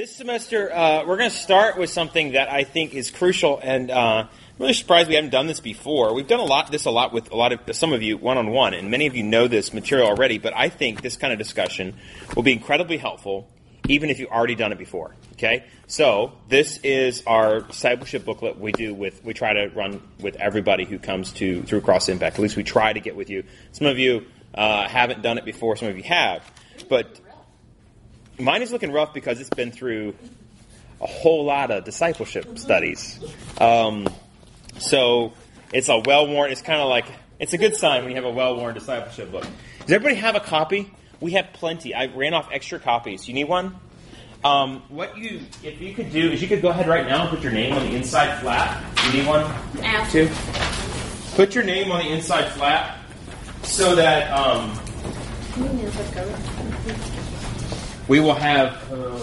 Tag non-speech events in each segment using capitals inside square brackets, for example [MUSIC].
This semester, uh, we're going to start with something that I think is crucial, and uh, I'm really surprised we haven't done this before. We've done a lot, this a lot with a lot of some of you one on one, and many of you know this material already. But I think this kind of discussion will be incredibly helpful, even if you've already done it before. Okay, so this is our discipleship booklet we do with we try to run with everybody who comes to through Cross Impact. At least we try to get with you. Some of you uh, haven't done it before. Some of you have, but mine is looking rough because it's been through a whole lot of discipleship studies. Um, so it's a well worn. It's kind of like it's a good sign when you have a well worn discipleship book. Does everybody have a copy? We have plenty. I ran off extra copies. You need one? Um, what you, if you could do, is you could go ahead right now and put your name on the inside flap. You need one? Ow. Two. Put your name on the inside flap so that um, we will have uh,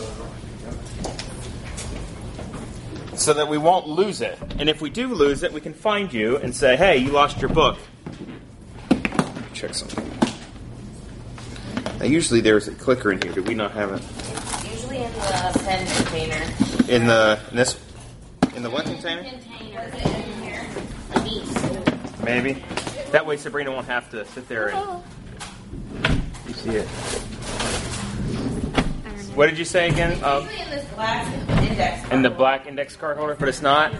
so that we won't lose it. And if we do lose it, we can find you and say, "Hey, you lost your book." Check something. Now, usually there's a clicker in here. Do we not have it Usually in the pen container. in the in this in the what container? Container. In here? Maybe. That way, Sabrina won't have to sit there and you see it. What did you say again? Uh, Usually in this black index. in the black index card holder, but it's not.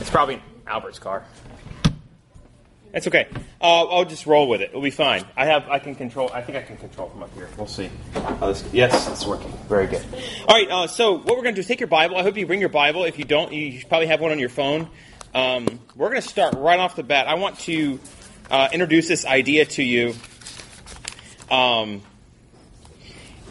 It's probably Albert's car. That's okay. Uh, I'll just roll with it. It'll be fine. I have. I can control. I think I can control from up here. We'll see. this- yes, it's working. Very good. All right. Uh, so what we're going to do is take your Bible. I hope you bring your Bible. If you don't, you probably have one on your phone. Um, we're going to start right off the bat. I want to uh, introduce this idea to you. Um,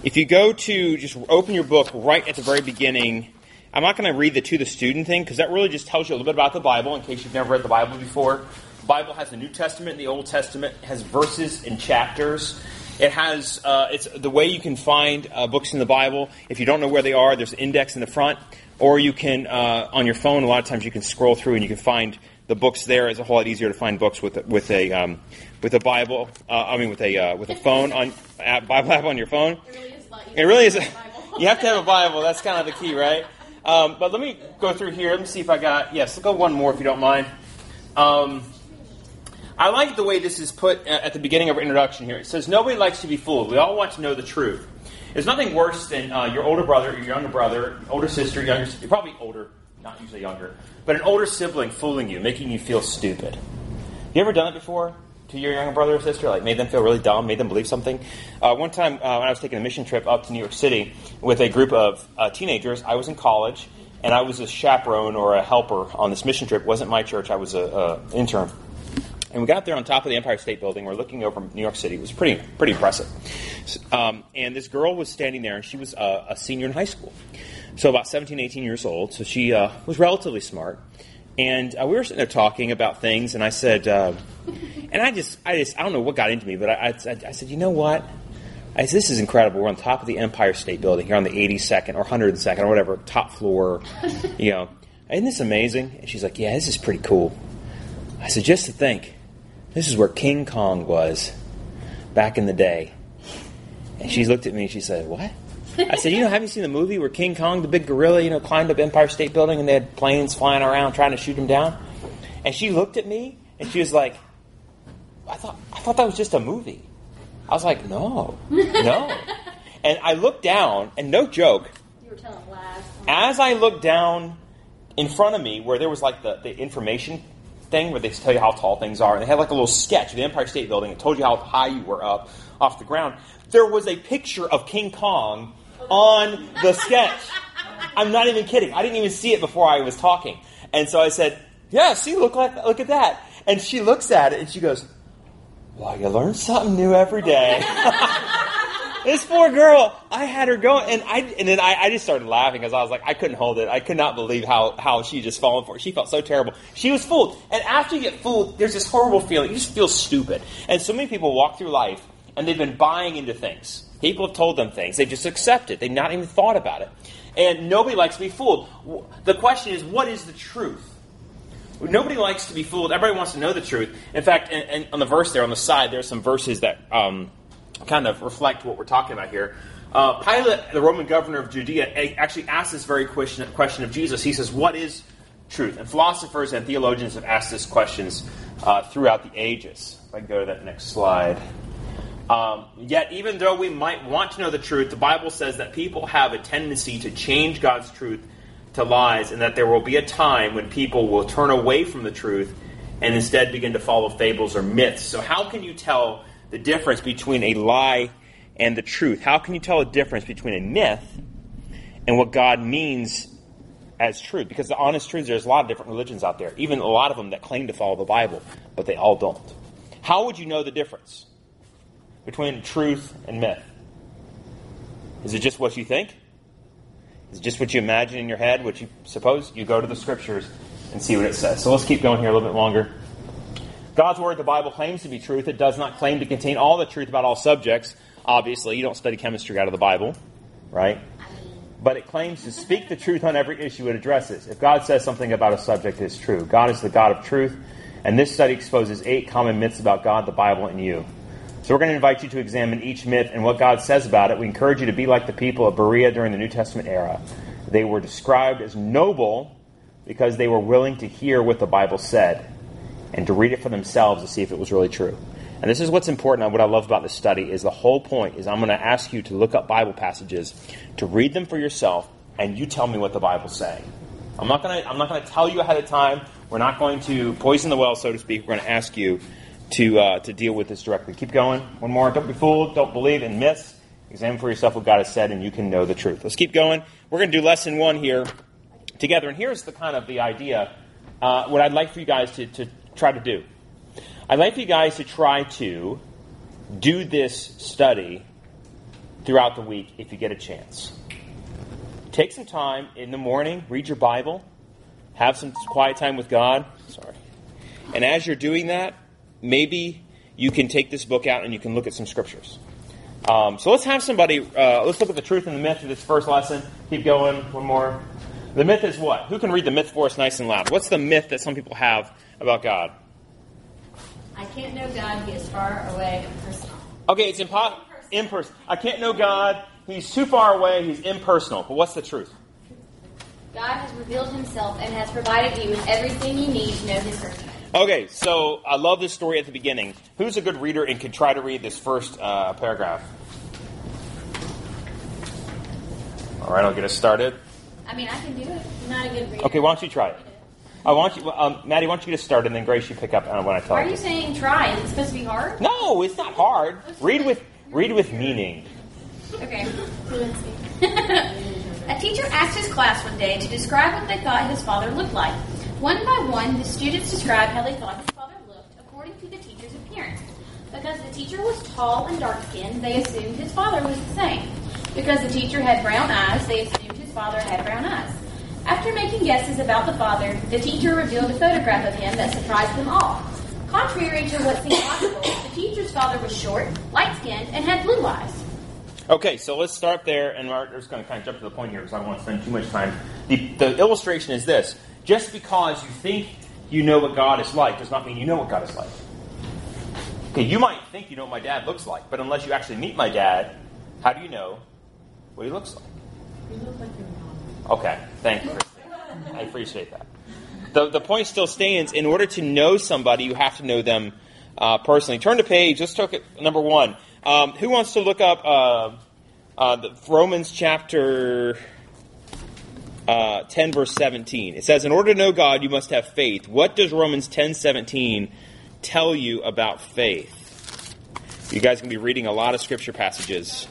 if you go to just open your book right at the very beginning, I'm not going to read the to the student thing because that really just tells you a little bit about the Bible in case you've never read the Bible before. The Bible has the New Testament and the Old Testament, has verses and chapters. It has uh, it's the way you can find uh, books in the Bible. If you don't know where they are, there's an index in the front, or you can uh, on your phone. A lot of times you can scroll through and you can find the books there. It's a whole lot easier to find books with a, with a um, with a Bible. Uh, I mean, with a uh, with a phone on app, Bible app on your phone. It really is. You have to have a Bible. That's kind of the key, right? Um, but let me go through here. Let me see if I got. Yes, let's go one more if you don't mind. Um, I like the way this is put at the beginning of our introduction here. It says, Nobody likes to be fooled. We all want to know the truth. There's nothing worse than uh, your older brother, your younger brother, older sister, younger, probably older, not usually younger, but an older sibling fooling you, making you feel stupid. You ever done it before to your younger brother or sister? Like made them feel really dumb, made them believe something? Uh, one time uh, when I was taking a mission trip up to New York City with a group of uh, teenagers, I was in college and I was a chaperone or a helper on this mission trip. It wasn't my church, I was an intern. And we got there on top of the Empire State Building. We're looking over New York City. It was pretty pretty impressive. Um, and this girl was standing there, and she was a senior in high school, so about 17, 18 years old. So she uh, was relatively smart. And uh, we were sitting there talking about things, and I said, uh, and I just, I just, I don't know what got into me, but I, I, I said, you know what? I said, this is incredible. We're on top of the Empire State Building here on the 82nd or 102nd or whatever, top floor. [LAUGHS] You know, isn't this amazing? And she's like, yeah, this is pretty cool. I said, just to think, this is where King Kong was back in the day. And she looked at me and she said, what? I said, you know, have you seen the movie where King Kong, the big gorilla, you know, climbed up Empire State Building and they had planes flying around trying to shoot him down? And she looked at me and she was like, I thought, I thought that was just a movie. I was like, no, no. And I looked down, and no joke, You were telling lies. as I looked down in front of me, where there was like the, the information thing where they tell you how tall things are, and they had like a little sketch of the Empire State Building. It told you how high you were up off the ground. There was a picture of King Kong on the sketch. I'm not even kidding. I didn't even see it before I was talking, and so I said, "Yeah, see, look like look at that." And she looks at it and she goes, "Well, you learn something new every day." [LAUGHS] This poor girl, I had her going, and I and then I, I just started laughing because I was like, I couldn't hold it. I could not believe how how she just fallen for it. She felt so terrible. She was fooled, and after you get fooled, there's this horrible feeling. You just feel stupid. And so many people walk through life, and they've been buying into things. People have told them things. They just accept it. They've not even thought about it. And nobody likes to be fooled. The question is, what is the truth? Nobody likes to be fooled. Everybody wants to know the truth. In fact, and, on the verse there on the side, there's some verses that um, kind of reflect what we're talking about here. Uh, Pilate, the Roman governor of Judea, actually asked this very question, question of Jesus. He says, What is truth? And philosophers and theologians have asked this questions uh, throughout the ages. If I go to that next slide. Um, yet, even though we might want to know the truth, the Bible says that people have a tendency to change God's truth to lies, and that there will be a time when people will turn away from the truth and instead begin to follow fables or myths. So, how can you tell the difference between a lie and the truth? How can you tell a difference between a myth and what God means as truth? Because the honest truth, is there's a lot of different religions out there, even a lot of them that claim to follow the Bible, but they all don't. How would you know the difference between truth and myth? Is it just what you think? Is it just what you imagine in your head, what you suppose? You go to the scriptures and see what it says. So let's keep going here a little bit longer. God's word, the Bible, claims to be truth. It does not claim to contain all the truth about all subjects. Obviously, you don't study chemistry out of the Bible, right? But it claims to speak the truth on every issue it addresses. If God says something about a subject, it's true. God is the God of truth, and this study exposes eight common myths about God, the Bible, and you. So we're going to invite you to examine each myth and what God says about it. We encourage you to be like the people of Berea during the New Testament era. They were described as noble because they were willing to hear what the Bible said and to read it for themselves to see if it was really true. And this is what's important and what I love about this study is the whole point is I'm going to ask you to look up Bible passages, to read them for yourself, and you tell me what the Bible's saying. I'm not going to I'm not going to tell you ahead of time. We're not going to poison the well, so to speak. We're going to ask you to, uh, to deal with this directly. Keep going. One more. Don't be fooled. Don't believe in myths. Examine for yourself what God has said, and you can know the truth. Let's keep going. We're going to do lesson one here together. And here's the kind of the idea. Uh, what I'd like for you guys to, to try to do. I'd like for you guys to try to do this study throughout the week if you get a chance. Take some time in the morning, read your Bible, have some quiet time with God. Sorry. And as you're doing that, maybe you can take this book out and you can look at some scriptures. Um, so let's have somebody, uh, let's look at the truth and the myth of this first lesson. Keep going. One more. The myth is what? Who can read the myth for us nice and loud? What's the myth that some people have about God? I can't know God. He is far away, and impersonal. Okay, it's impossible. Impersonal. I can't know God. He's too far away. He's impersonal. But what's the truth? God has revealed himself and has provided you with everything you need to know his person. Okay, so I love this story at the beginning. Who's a good reader and can try to read this first uh, paragraph? All right, I'll get us started. I mean, I can do it. I'm not a good reader. Okay, why don't you try it? I want you, um, Maddie. Why don't you get us started, and then Grace, you pick up on when I tell Why you. are you saying try? Is it supposed to be hard? No, it's not hard. Read with read with meaning. Okay. Fluency. [LAUGHS] A teacher asked his class one day to describe what they thought his father looked like. One by one, the students described how they thought his father looked according to the teacher's appearance. Because the teacher was tall and dark skinned, they assumed his father was the same. Because the teacher had brown eyes, they assumed his father had brown eyes. After making guesses about the father, the teacher revealed a photograph of him that surprised them all. Contrary to what seemed logical, the teacher's father was short, light skinned, and had blue eyes. Okay, so let's start there, and we're just going to kind of jump to the point here because I don't want to spend too much time. The, the illustration is this just because you think you know what God is like does not mean you know what God is like. Okay, you might think you know what my dad looks like, but unless you actually meet my dad, how do you know what he looks like? You look like your mom. Okay, thank you. I appreciate that. The, the point still stands. In order to know somebody, you have to know them uh, personally. Turn to page. Let's at number one. Um, who wants to look up uh, uh, Romans chapter uh, 10, verse 17? It says, In order to know God, you must have faith. What does Romans 10, 17 tell you about faith? You guys can be reading a lot of scripture passages.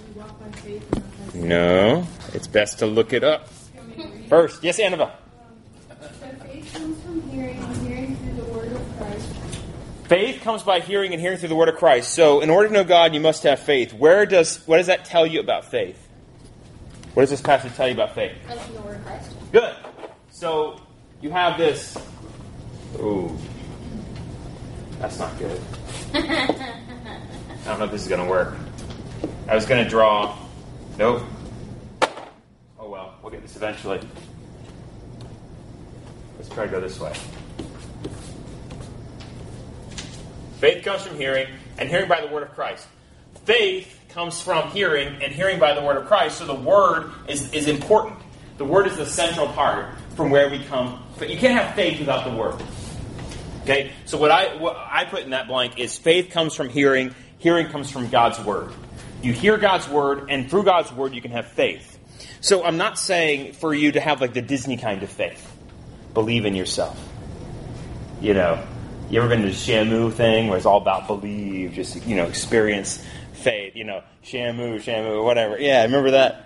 No, it's best to look it up first. Yes, Annabelle. Faith comes by hearing and hearing through the word of Christ. So, in order to know God, you must have faith. Where does what does that tell you about faith? What does this passage tell you about faith? Comes from the word of Christ. Good. So, you have this. Ooh, that's not good. I don't know if this is going to work. I was going to draw. Nope. Oh well, we'll get this eventually. Let's try to go this way. Faith comes from hearing, and hearing by the word of Christ. Faith comes from hearing, and hearing by the word of Christ. So the word is, is important. The word is the central part from where we come. But you can't have faith without the word. Okay? So what I what I put in that blank is faith comes from hearing, hearing comes from God's word. You hear God's word, and through God's word you can have faith. So I'm not saying for you to have like the Disney kind of faith. Believe in yourself. You know, you ever been to the Shamu thing where it's all about believe, just you know, experience faith. You know, Shamu, Shamu, whatever. Yeah, I remember that.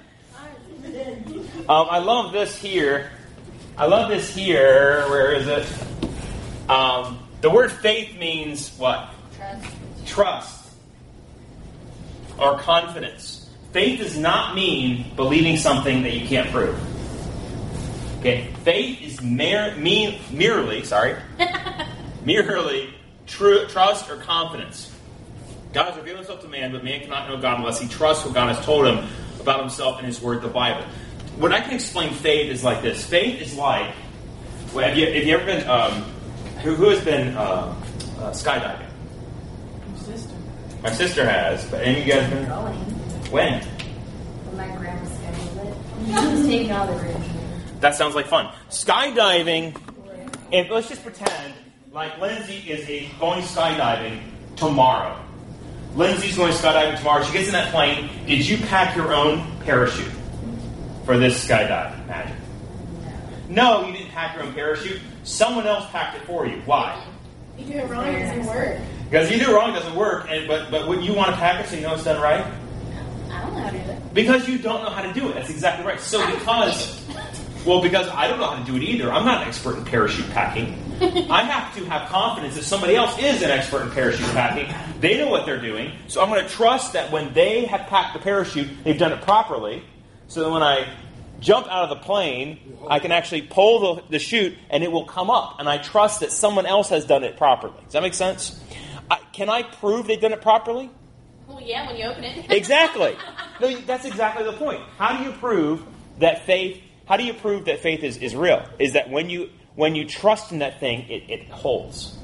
Um, I love this here. I love this here. Where is it? Um, the word faith means what? Trust. Trust or confidence. Faith does not mean believing something that you can't prove. Okay, faith is mer- me- merely, sorry, [LAUGHS] merely true trust or confidence. God has revealed himself to man, but man cannot know God unless he trusts what God has told him about himself in his word, the Bible. What I can explain faith is like this. Faith is like, well, have, you, have you ever been, um, who, who has been uh, uh, skydiving? My sister. My sister has, but any of you guys been? Going. When? When my grandma scheduled it. She's taking all the rooms. That sounds like fun. Skydiving, and let's just pretend like Lindsay is a, going skydiving tomorrow. Lindsay's going skydiving tomorrow. She gets in that plane. Did you pack your own parachute for this skydive? Imagine. No, you didn't pack your own parachute. Someone else packed it for you. Why? You do it wrong, it doesn't work. Because you do it wrong, it doesn't work. And but but wouldn't you want to pack it so you know it's done right? I don't know how to do it. Because you don't know how to do it. That's exactly right. So because well, because I don't know how to do it either. I'm not an expert in parachute packing. I have to have confidence that somebody else is an expert in parachute packing. They know what they're doing. So I'm going to trust that when they have packed the parachute, they've done it properly. So that when I jump out of the plane, I can actually pull the, the chute and it will come up. And I trust that someone else has done it properly. Does that make sense? I, can I prove they've done it properly? Well, yeah, when you open it. [LAUGHS] Exactly. No, that's exactly the point. How do you prove that faith? How do you prove that faith is, is real? Is that when you when you trust in that thing, it, it holds.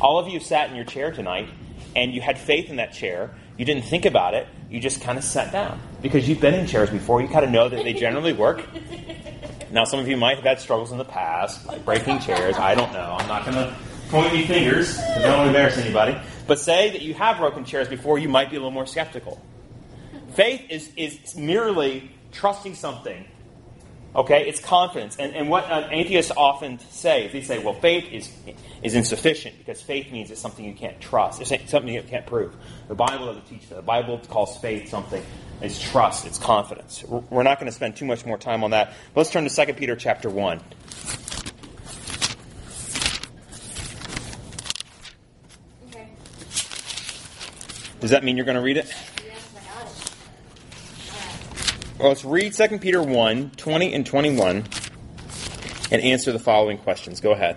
All of you sat in your chair tonight, and you had faith in that chair. You didn't think about it. You just kind of sat down because you've been in chairs before. You kind of know that they generally work. Now, some of you might have had struggles in the past, like breaking chairs. I don't know. I'm not going to point any fingers. I don't want to embarrass anybody. But say that you have broken chairs before, you might be a little more skeptical. Faith is, is merely trusting something. Okay, it's confidence. And, and what uh, atheists often say is they say, well, faith is, is insufficient because faith means it's something you can't trust. It's something you can't prove. The Bible doesn't teach that. The Bible calls faith something. It's trust. It's confidence. We're not going to spend too much more time on that. But let's turn to 2 Peter chapter 1. Okay. Does that mean you're going to read it? Yes, I got it. Well, let's read 2 Peter 1, 20 and 21, and answer the following questions. Go ahead.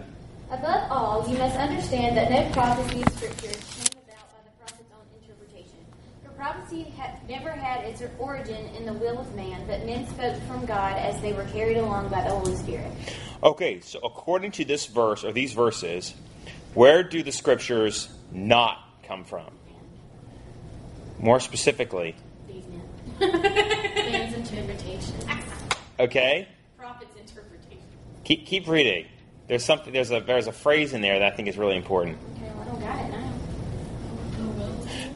Above all, you must understand that no prophecy of Scripture came about by the prophet's own interpretation. For prophecy had never had its origin in the will of man, but men spoke from God as they were carried along by the Holy Spirit. Okay, so according to this verse, or these verses, where do the scriptures not come from? More specifically, These men. [LAUGHS] Interpretation. okay? Prophet's interpretation. Keep, keep reading. There's something. There's a there's a phrase in there that I think is really important. Okay, well, I don't got it now.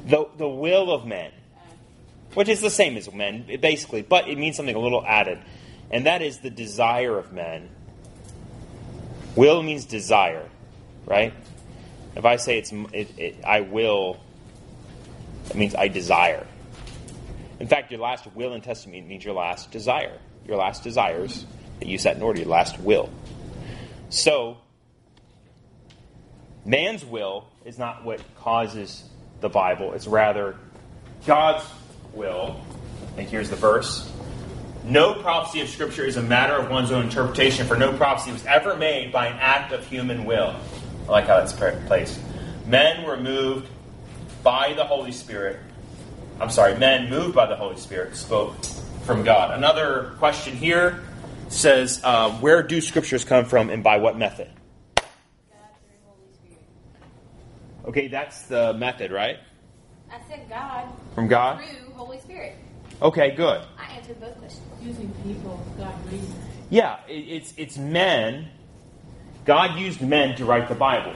The the will of men, which is the same as men basically, but it means something a little added, and that is the desire of men. Will means desire, right? If I say it's it, it, I will, that means I desire. In fact, your last will and testament means your last desire. Your last desires that you set in order, your last will. So, man's will is not what causes the Bible, it's rather God's will. And here's the verse No prophecy of Scripture is a matter of one's own interpretation, for no prophecy was ever made by an act of human will. I like how that's placed. Men were moved by the Holy Spirit. I'm sorry, men moved by the Holy Spirit spoke from God. Another question here says, uh, Where do Scriptures come from and by what method? God through Holy Spirit. Okay, that's the method, right? I said God From God? through Holy Spirit. Okay, good. I answered both questions. Using people, God reason. Yeah, it, it's it's men. God used men to write the Bible.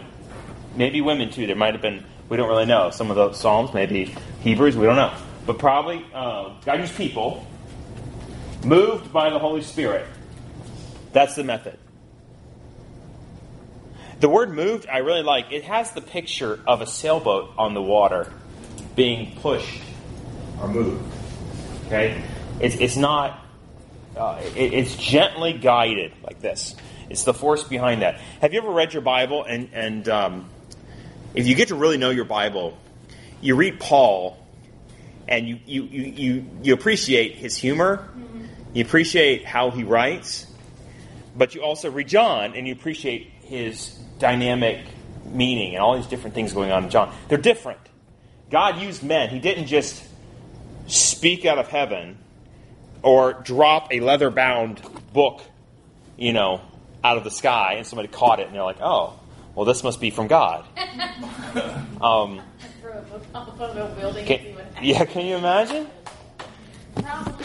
Maybe women too. There might have been. We don't really know. Some of the Psalms, maybe Hebrews. We don't know. But probably uh, God used people, moved by the Holy Spirit. That's the method. The word moved, I really like. It has the picture of a sailboat on the water being pushed or moved. Okay? It's, it's not, uh, it, it's gently guided like this. It's the force behind that. Have you ever read your Bible and, and um, if you get to really know your Bible, you read Paul and you, you, you, you, you appreciate his humor, mm-hmm. you appreciate how he writes, but you also read John and you appreciate his dynamic meaning and all these different things going on in John. They're different. God used men. He didn't just speak out of heaven or drop a leather bound book, you know, out of the sky and somebody caught it and they're like, oh, well, this must be from God. [LAUGHS] um, Throw a book off of a building can, and see what happens. yeah, can you imagine?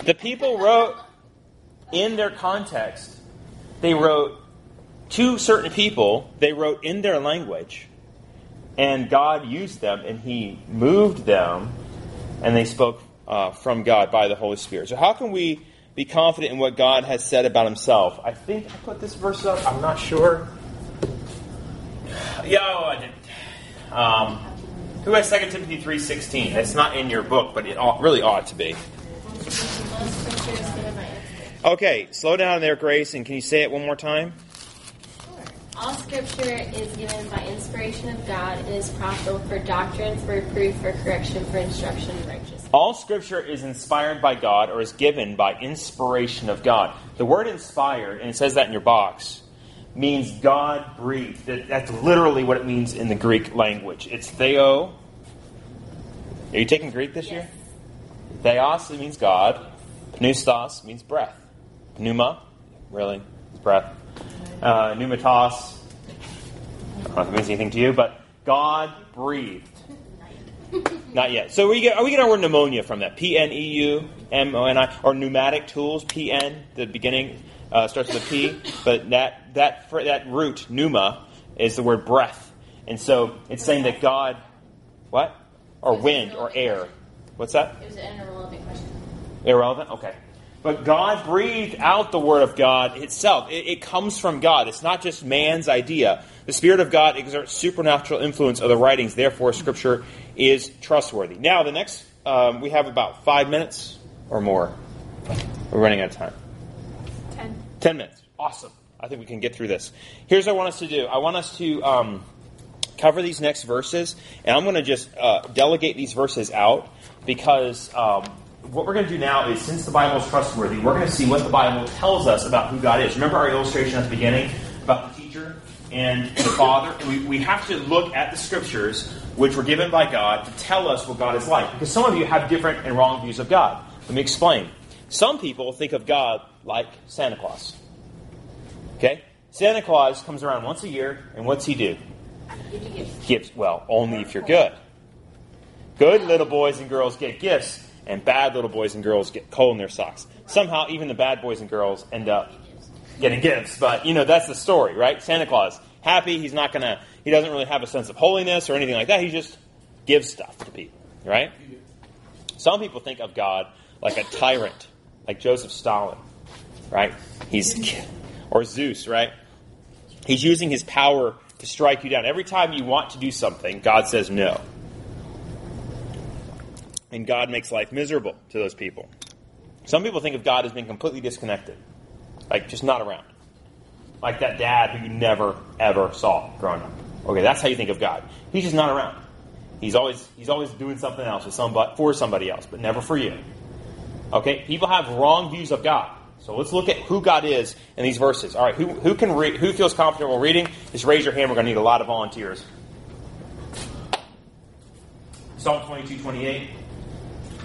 The people wrote in their context, they wrote to certain people, they wrote in their language, and God used them and He moved them, and they spoke uh, from God by the Holy Spirit. So, how can we be confident in what God has said about Himself? I think I put this verse up, I'm not sure. Yeah, oh, I did. Um, who has 2 Timothy 3.16? It's not in your book, but it ought, really ought to be. Okay, slow down there, Grace, and can you say it one more time? All scripture is given by inspiration of God and is profitable for doctrine, for reproof, for correction, for instruction in righteousness. All scripture is inspired by God or is given by inspiration of God. The word inspired, and it says that in your box, means God breathed. That- That's literally what it means in the Greek language. It's theo. Are you taking Greek this year? Theos, it means God. Pneustos means breath. Pneuma, really, it's breath. Uh, pneumatos, I don't know if it means anything to you, but God breathed. [LAUGHS] Not yet. So we get, are we getting our word pneumonia from that? P N E U M O N I or pneumatic tools? P N. The beginning uh, starts with a P, but that that that root pneuma is the word breath, and so it's saying that God, what, or wind or air. What's that? It was an irrelevant question. Irrelevant? Okay. But God breathed out the Word of God itself. It, it comes from God. It's not just man's idea. The Spirit of God exerts supernatural influence of the writings. Therefore, Scripture is trustworthy. Now, the next, um, we have about five minutes or more. We're running out of time. Ten. Ten minutes. Awesome. I think we can get through this. Here's what I want us to do. I want us to um, cover these next verses, and I'm going to just uh, delegate these verses out because um, what we're going to do now is, since the Bible is trustworthy, we're going to see what the Bible tells us about who God is. Remember our illustration at the beginning about the teacher and the father? We, we have to look at the scriptures, which were given by God, to tell us what God is like. Because some of you have different and wrong views of God. Let me explain. Some people think of God like Santa Claus. Okay? Santa Claus comes around once a year, and what's he do? Give you gifts. Gifts. Well, only if you're good. Good little boys and girls get gifts, and bad little boys and girls get coal in their socks. Somehow, even the bad boys and girls end up getting gifts. But, you know, that's the story, right? Santa Claus, happy, he's not going to, he doesn't really have a sense of holiness or anything like that. He just gives stuff to people, right? Some people think of God like a tyrant, like Joseph Stalin, right? He's, or Zeus, right? He's using his power to strike you down. Every time you want to do something, God says no. And God makes life miserable to those people. Some people think of God as being completely disconnected, like just not around. Like that dad who you never, ever saw growing up. Okay, that's how you think of God. He's just not around. He's always, he's always doing something else with for somebody else, but never for you. Okay, people have wrong views of God. So let's look at who God is in these verses. All right, who, who can read? Who feels comfortable reading? Just raise your hand. We're going to need a lot of volunteers. Psalm 22, 28.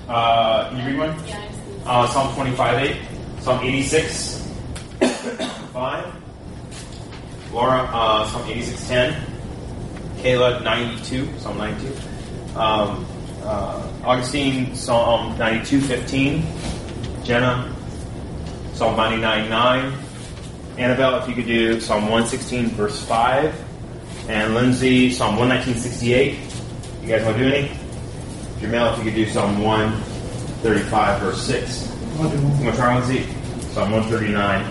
Uh, can you read one? Yeah, I see. Uh, Psalm 25, 8. Psalm 86, 5. Laura, uh, Psalm 86, 10. Kayla, 92. Psalm 92. Um, uh, Augustine, Psalm 92:15. Jenna, Psalm 99:9. Annabelle, if you could do Psalm 116, verse 5. And Lindsay, Psalm 119:68. You guys want to do any? Jamel, if you could do Psalm 135, verse 6. I'll do You one. want to try Lindsay? Psalm 139.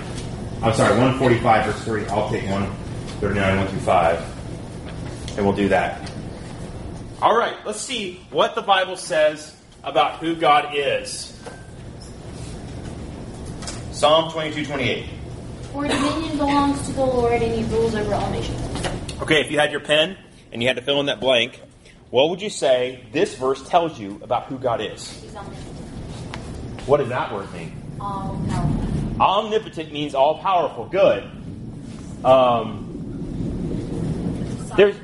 I'm sorry, 145, verse 3. I'll take 139, 1 through 5. And we'll do that. All right, let's see what the Bible says about who God is. Psalm 22, 28. For dominion belongs to the Lord, and he rules over all nations. Okay, if you had your pen and you had to fill in that blank, what would you say this verse tells you about who God is? Omnipotent, What does that word mean? all powerful. Omnipotent means all powerful. Good. Um, there's,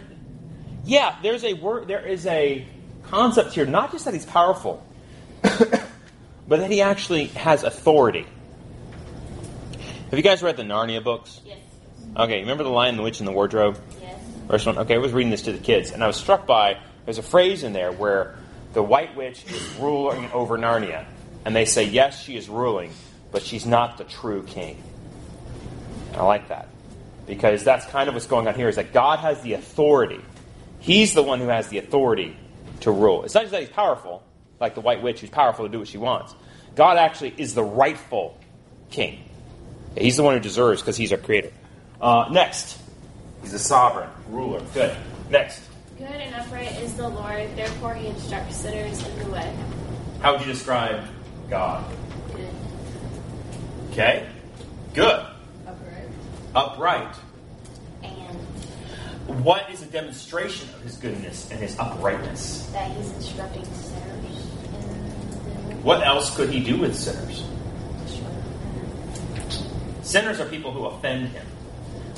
yeah, there's a word. There is a concept here. Not just that he's powerful, [COUGHS] but that he actually has authority. Have you guys read the Narnia books? Yes. Okay, remember the Lion, the Witch, and the Wardrobe? Yes. First one. Okay, I was reading this to the kids, and I was struck by there's a phrase in there where the White Witch is ruling over Narnia, and they say yes, she is ruling, but she's not the true king. And I like that because that's kind of what's going on here. Is that God has the authority. He's the one who has the authority to rule. It's not just that he's powerful, like the White Witch who's powerful to do what she wants. God actually is the rightful king. He's the one who deserves because he's our creator. Uh, next, he's a sovereign ruler. Good. Next, Good and upright is the Lord, therefore he instructs sinners in the way. how would you describe God? Good. Okay. Good. Upright. Upright. And What is a demonstration of his goodness and his uprightness? that he's instructing sinners in What else could he do with sinners? Sinners are people who offend him.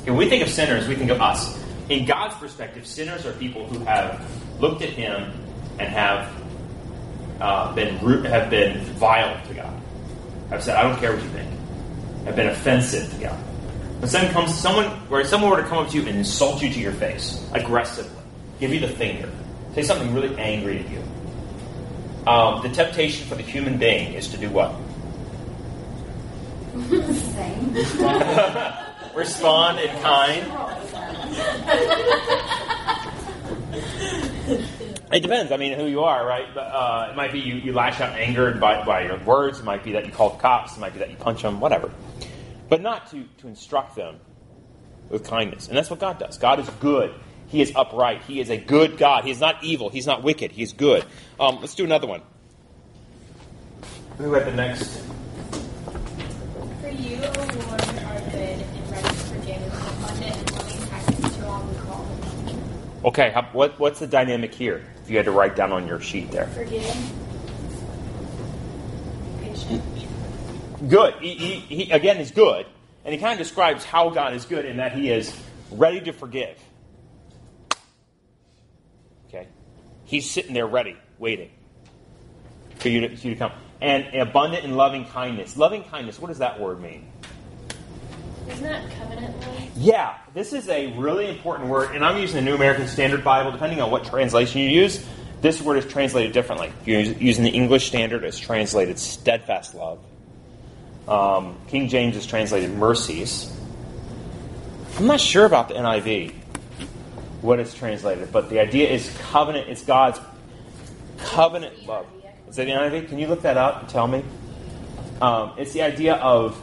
Okay, when we think of sinners, we think of us. In God's perspective, sinners are people who have looked at him and have uh, been have been vile to God. Have said, "I don't care what you think." Have been offensive to God. When someone comes, someone where someone were to come up to you and insult you to your face aggressively, give you the finger, say something really angry to you. Um, the temptation for the human being is to do what? Same. [LAUGHS] Respond in kind. It depends. I mean, who you are, right? But, uh, it might be you, you lash out angered by, by your words. It might be that you call the cops. It might be that you punch them, whatever. But not to, to instruct them with kindness. And that's what God does. God is good. He is upright. He is a good God. He is not evil. He's not wicked. He's good. Um, let's do another one. Who had the next? For you, O Lord, are good and ready to forgive, abundant in loving kindness to all who. Okay, how, what, what's the dynamic here? If you had to write down on your sheet there. Forgive. Patient. good. He, he, he again is good, and he kind of describes how God is good in that he is ready to forgive. Okay, he's sitting there ready, waiting for you to, for you to come, and abundant in loving kindness. Loving kindness. What does that word mean? Isn't that covenant love? Yeah, this is a really important word, and I'm using the New American Standard Bible. Depending on what translation you use, this word is translated differently. If you're using the English Standard, it's translated steadfast love. Um, King James is translated mercies. I'm not sure about the NIV, what it's translated, but the idea is covenant. It's God's covenant love. Is that the NIV? Can you look that up and tell me? Um, it's the idea of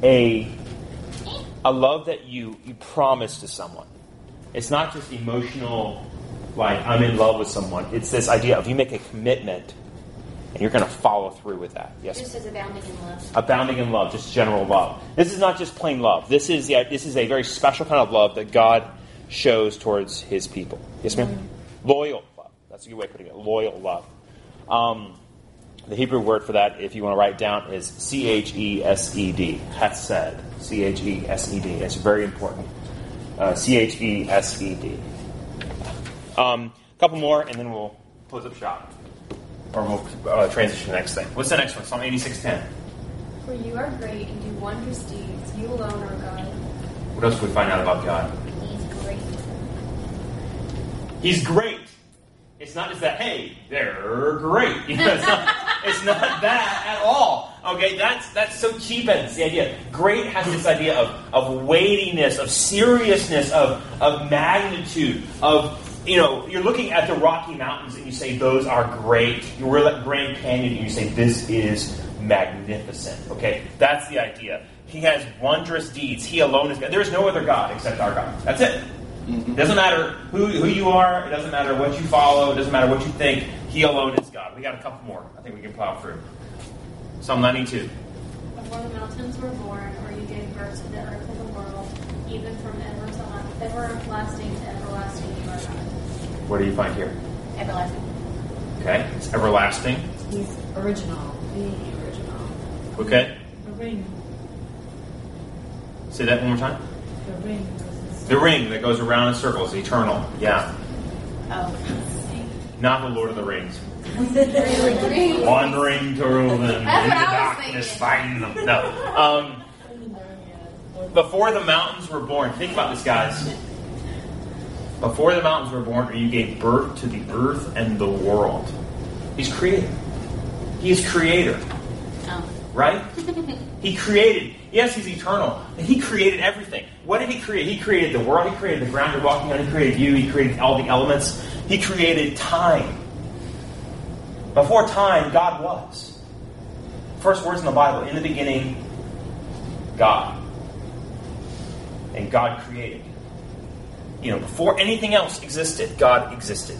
a a love that you you promise to someone. It's not just emotional, like I'm in love with someone. It's this idea of you make a commitment and you're going to follow through with that. Yes, Just as abounding in love. abounding in love, just general love. This is not just plain love. This is the, this is a very special kind of love that God shows towards His people. Yes, ma'am. Loyal love. That's a good way of putting it. Loyal love. Um, the Hebrew word for that, if you want to write it down, is C H E S E D. Hesed. C H E S E D. It's very important. Uh, C H E S E D. Um, a couple more, and then we'll close up shop. Or we'll uh, transition to the next thing. What's the next one? Psalm 8610. For you are great and do wondrous deeds. You alone are God. What else do we find out about God? He's great. He's great. It's It's not just that, hey, they're great. [LAUGHS] You know, it's, not, that at all. Okay, that's that's so cheapens the idea. Great has this idea of, of weightiness, of seriousness, of, of magnitude, of you know, you're looking at the Rocky Mountains and you say those are great. You're at Grand Canyon and you say this is magnificent. Okay, that's the idea. He has wondrous deeds. He alone is God. There is no other God except our God. That's it. It doesn't matter who, who you are. It doesn't matter what you follow. It doesn't matter what you think. He alone is God. We got a couple more. I think we can plow through. Psalm 92. Before the mountains were born, or you gave birth to the earth and the world, even from everlasting to everlasting, you are God. What do you find here? Everlasting. Okay, it's everlasting. He's original. The original. Okay, The ring. say that one more time. The ring. The ring that goes around in circles, eternal. Yeah, Oh. Not the Lord of the Rings. [LAUGHS] Wandering through them in the That's what I was darkness, fighting them. No. Um, before the mountains were born, think about this, guys. Before the mountains were born, you gave birth to the earth and the world. He's creator. He is creator, Oh. right? [LAUGHS] He created. Yes, he's eternal. He created everything. What did he create? He created the world. He created the ground you're walking on. He created you. He created all the elements. He created time. Before time, God was. First words in the Bible in the beginning, God. And God created. You know, before anything else existed, God existed.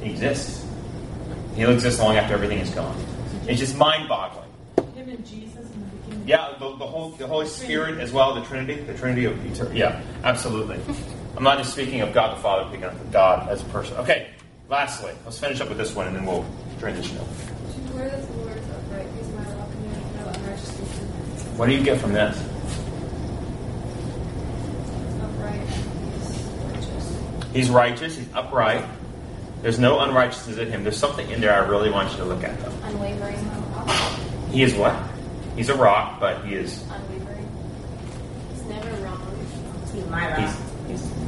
He exists. He'll exist long after everything is gone. It's just mind boggling. Him and Jesus in the beginning. Yeah, the, the whole the Holy Spirit as well, the Trinity, the Trinity of eternity. Yeah, absolutely. I'm not just speaking of God the Father, picking up God as a person. Okay, lastly, let's finish up with this one and then we'll transition over. Where does the Lord upright? He's my rock, and there is no unrighteousness in him. What do you get from this? He's upright, righteous. He's righteous, he's upright. There's no unrighteousness in him. There's something in there I really want you to look at, though. Unwavering. He is what? He's a rock, but he is Unwavering. He's never wrong. He's my rock. he's, he's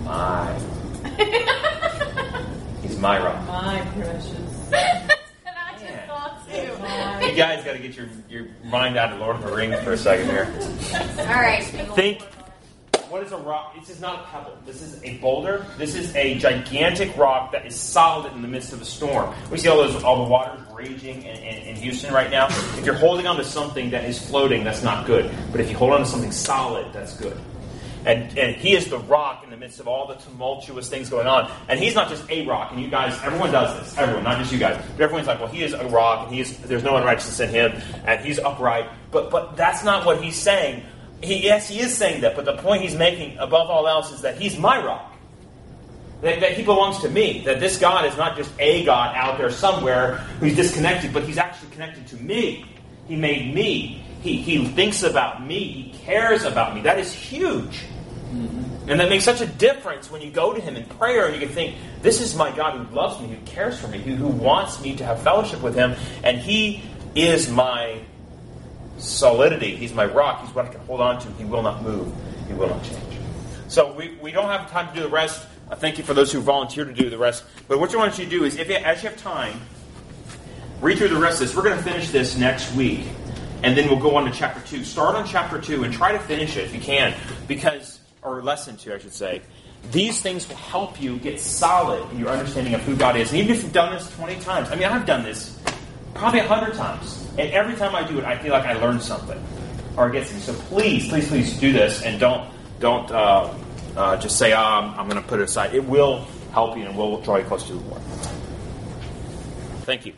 my [LAUGHS] he's my rock. My precious. [LAUGHS] That's I just thought too. [LAUGHS] You guys got to get your, your mind out of Lord of the Rings for a second here. All right. Think what is a rock? This is not a pebble. This is a boulder. This is a gigantic rock that is solid in the midst of a storm. We see all those all the waters raging in, in, in Houston right now. If you're holding on to something that is floating, that's not good. But if you hold on to something solid, that's good. And, and he is the rock in the midst of all the tumultuous things going on. And he's not just a rock. And you guys, everyone does this. Everyone, not just you guys. But everyone's like, well, he is a rock, and he is, there's no unrighteousness in him, and he's upright. But but that's not what he's saying. He, yes, he is saying that. But the point he's making, above all else, is that he's my rock. That, that he belongs to me. That this God is not just a God out there somewhere who's disconnected, but he's actually connected to me. He made me. He, he thinks about me. He cares about me. That is huge. Mm-hmm. And that makes such a difference when you go to him in prayer and you can think, this is my God who loves me, who cares for me, who, who wants me to have fellowship with him, and he is my solidity. He's my rock. He's what I can hold on to. He will not move. He will not change. So we, we don't have time to do the rest. I thank you for those who volunteered to do the rest. But what I want you to do is, if you, as you have time, read through the rest of this. We're going to finish this next week, and then we'll go on to chapter two. Start on chapter two and try to finish it if you can, because or lesson two, I should say. These things will help you get solid in your understanding of who God is. And even if you've done this 20 times, I mean, I've done this probably 100 times. And every time I do it, I feel like I learned something or I get something. So please, please, please do this and don't, don't uh, uh, just say, oh, I'm, I'm going to put it aside. It will help you and will draw you closer to the Lord. Thank you.